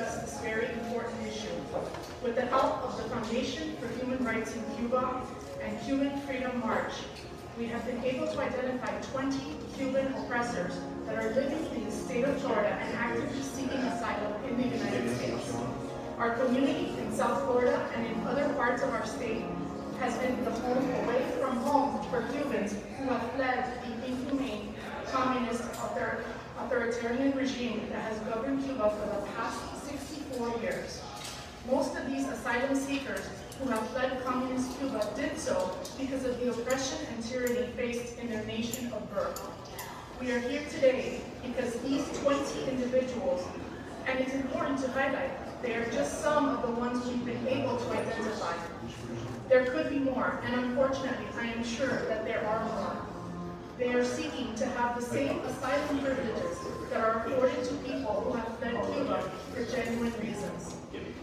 discuss this very important issue. With the help of the Foundation for Human Rights in Cuba and Cuban Freedom March, we have been able to identify 20 Cuban oppressors that are living in the state of Florida and actively seeking asylum in the United States. Our community in South Florida and in other parts of our state has been the home away from home for Cubans who have fled the inhumane communist author authoritarian regime that has governed Cuba for the past 64 years. Most of these asylum seekers who have fled communist Cuba did so because of the oppression and tyranny faced in their nation of birth. We are here today because these 20 individuals, and it's important to highlight, they are just some of the ones we've been able to identify. There could be more, and unfortunately, I am sure that there are more. They are seeking to have the same asylum privileges that are afforded to people who have fled Cuba for genuine reasons.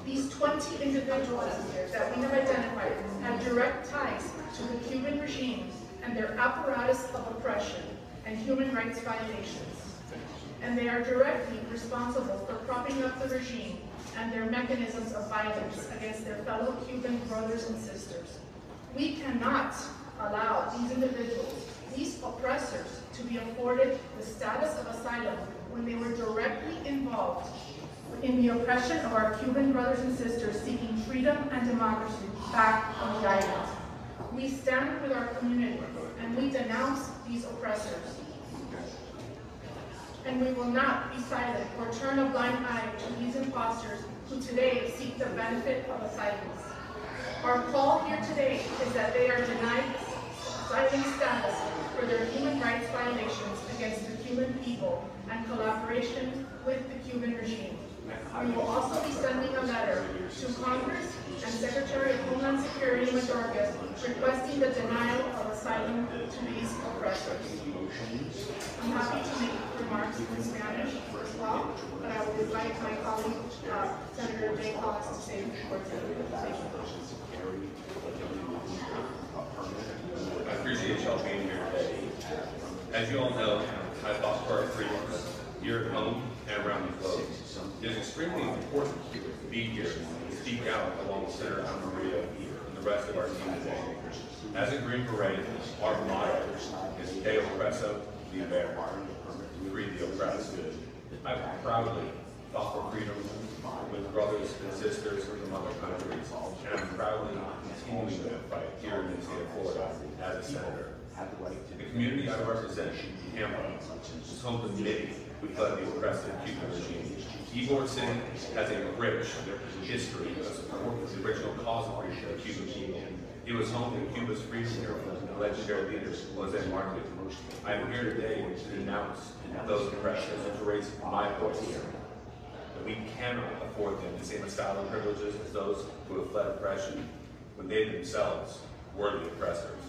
These 20 individuals that we have identified have direct ties to the Cuban regime and their apparatus of oppression and human rights violations. And they are directly responsible for propping up the regime and their mechanisms of violence against their fellow Cuban brothers and sisters. We cannot allow these individuals these oppressors to be afforded the status of asylum when they were directly involved in the oppression of our Cuban brothers and sisters seeking freedom and democracy back on the island. We stand with our community and we denounce these oppressors. And we will not be silent or turn a blind eye to these imposters who today seek the benefit of asylums. Our call here today is that they are denied asylum status for their human rights violations against the Cuban people and collaboration with the Cuban regime. We will also be sending a letter to Congress and Secretary of Homeland Security Mayorkas requesting the denial of asylum to these oppressors. I'm happy to make remarks in Spanish as well, but I would invite my colleague, uh, Senator Jay Collins, to say a few words being here today. As you all know, I for our freedoms here at home and around the globe. It is extremely important to be here and speak out along with Senator Maria and the rest of our team today. As a Green Beret, our motto is De Oppresso, Libera, free the oppressed. I proudly fought for freedom with brothers and sisters from other countries, and I'm proudly continuing that fight here in the state of Florida as a senator. The community I represent, Tampa, is home to many who fled the oppressive Cuban regime. Ybor City has a rich history of support for the original cause of the Cuban people. It was home to Cuba's freedom hero legendary leader, Jose Marti. I am here today to denounce those oppressions and to raise my voice here. We cannot afford them the same asylum privileges as those who have fled oppression when they themselves were the oppressors.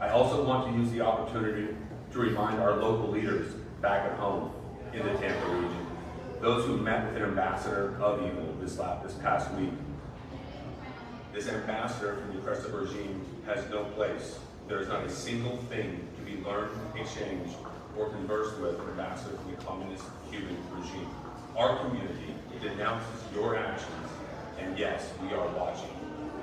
I also want to use the opportunity to remind our local leaders back at home in the Tampa region, those who met with an ambassador of evil this, last, this past week. This ambassador from the oppressive regime has no place. There is not a single thing to be learned, exchanged, or conversed with an ambassador from the communist Cuban regime. Our community denounces your actions, and yes, we are watching.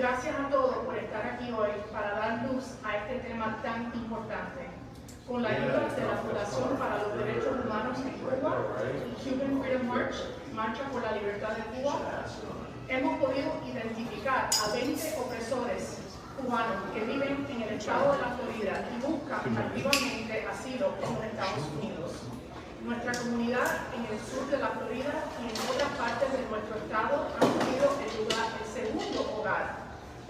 Gracias a todos por estar aquí hoy para dar luz a este tema tan importante. Con la ayuda de la Fundación para los Derechos Humanos en Cuba y Cuban Freedom March, Marcha por la Libertad de Cuba, hemos podido identificar a 20 opresores cubanos que viven en el estado de la Florida y buscan activamente asilo en los Estados Unidos. Nuestra comunidad en el sur de la Florida y en otras partes de nuestro estado han sido el lugar, el segundo hogar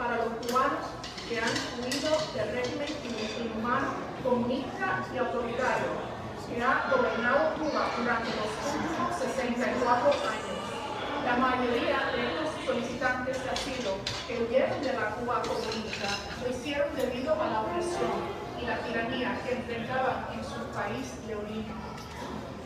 para los cubanos que han huido del régimen inhumano, comunista y autoritario que ha gobernado Cuba durante los últimos 64 años. La mayoría de estos solicitantes de asilo que huyeron de la Cuba comunista lo hicieron debido a la opresión y la tiranía que enfrentaban en su país de origen.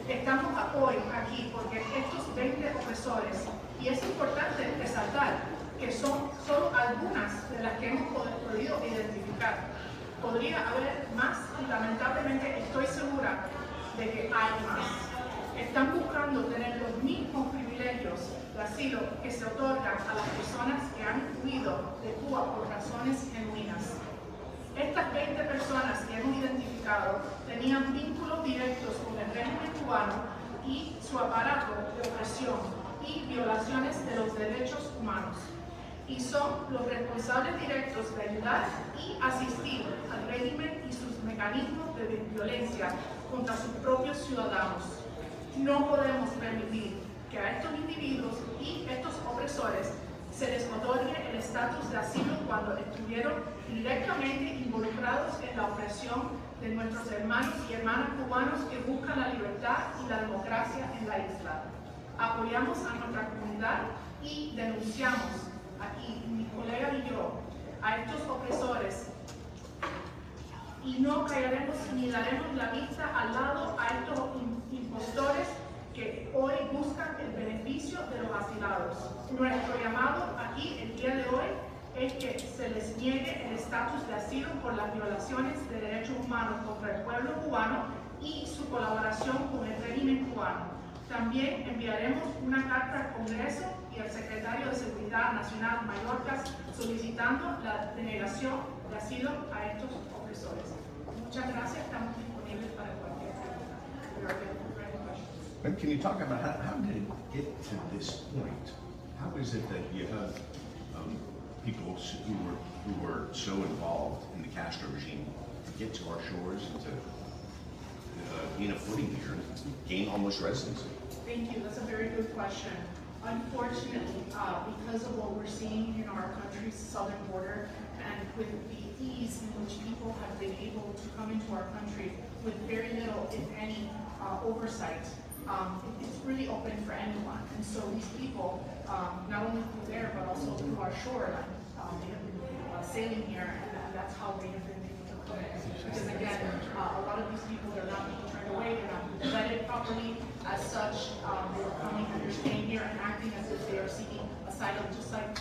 Estamos hoy aquí porque estos 20 opresores, y es importante resaltar que son solo algunas de las que hemos podido identificar. Podría haber más y lamentablemente estoy segura de que hay más. Están buscando tener los mismos privilegios de asilo que se otorgan a las personas que han huido de Cuba por razones genuinas. Estas 20 personas que hemos identificado tenían vínculos directos con el régimen cubano y su aparato de opresión y violaciones de los derechos humanos. Y son los responsables directos de ayudar y asistir al régimen y sus mecanismos de violencia contra sus propios ciudadanos. No podemos permitir que a estos individuos y estos opresores se les otorgue el estatus de asilo cuando estuvieron directamente involucrados en la opresión de nuestros hermanos y hermanas cubanos que buscan la libertad y la democracia en la isla. Apoyamos a nuestra comunidad y denunciamos aquí, mi colega y yo, a estos opresores y no callaremos ni daremos la vista al lado a estos impostores que hoy buscan el beneficio de los asilados. Nuestro llamado aquí el día de hoy es que se les niegue el estatus de asilo por las violaciones de derechos humanos contra el pueblo cubano y su colaboración con el régimen cubano. También enviaremos una carta al Congreso y al Secretario de Seguridad Nacional Mayorkas solicitando la denegación de asilo a estos opresores. Muchas gracias, estamos disponibles para cualquier pregunta. Can you talk about how, how did it get to this point? How is it that you have um, people who were who were so involved in the Castro regime get to our shores and to uh, gain a footing here and gain almost residency? Thank you. That's a very good question. Unfortunately, uh, because of what we're seeing in our country's southern border and with the ease in which people have been able to come into our country with very little, if any, uh, oversight, um, it's really open for anyone. And so these people, um, not only through there, but also through our shoreline, um, they have been uh, sailing here, and, that's how they have been able to come in. Because again, uh, a lot of these people, they're not being turned away, they're not being vetted properly. As such, um, they're coming and they're staying here and acting as if they are seeking asylum, just like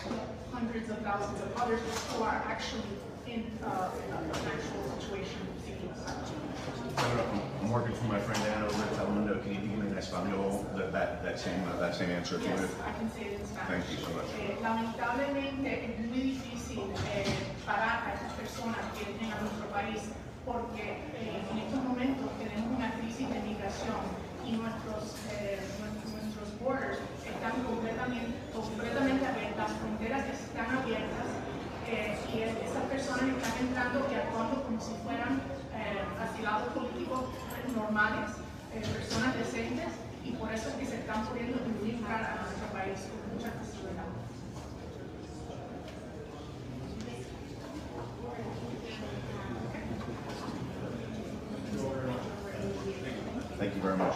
hundreds of thousands of others who are actually in, uh, an actual situation seeking asylum. I'm working for my friend Anna over at Telemundo. Can you give me en español that, that, that same uh, that same answer? Yes, I can say it in Spanish. Thank you so much. Eh, lamentablemente es muy difícil eh, parar a estas personas que vienen a nuestro país porque eh, en estos momentos normales, eh, personas decentes, y por eso es que se están pudiendo comunicar a nuestro país con mucha facilidad. Thank you very much.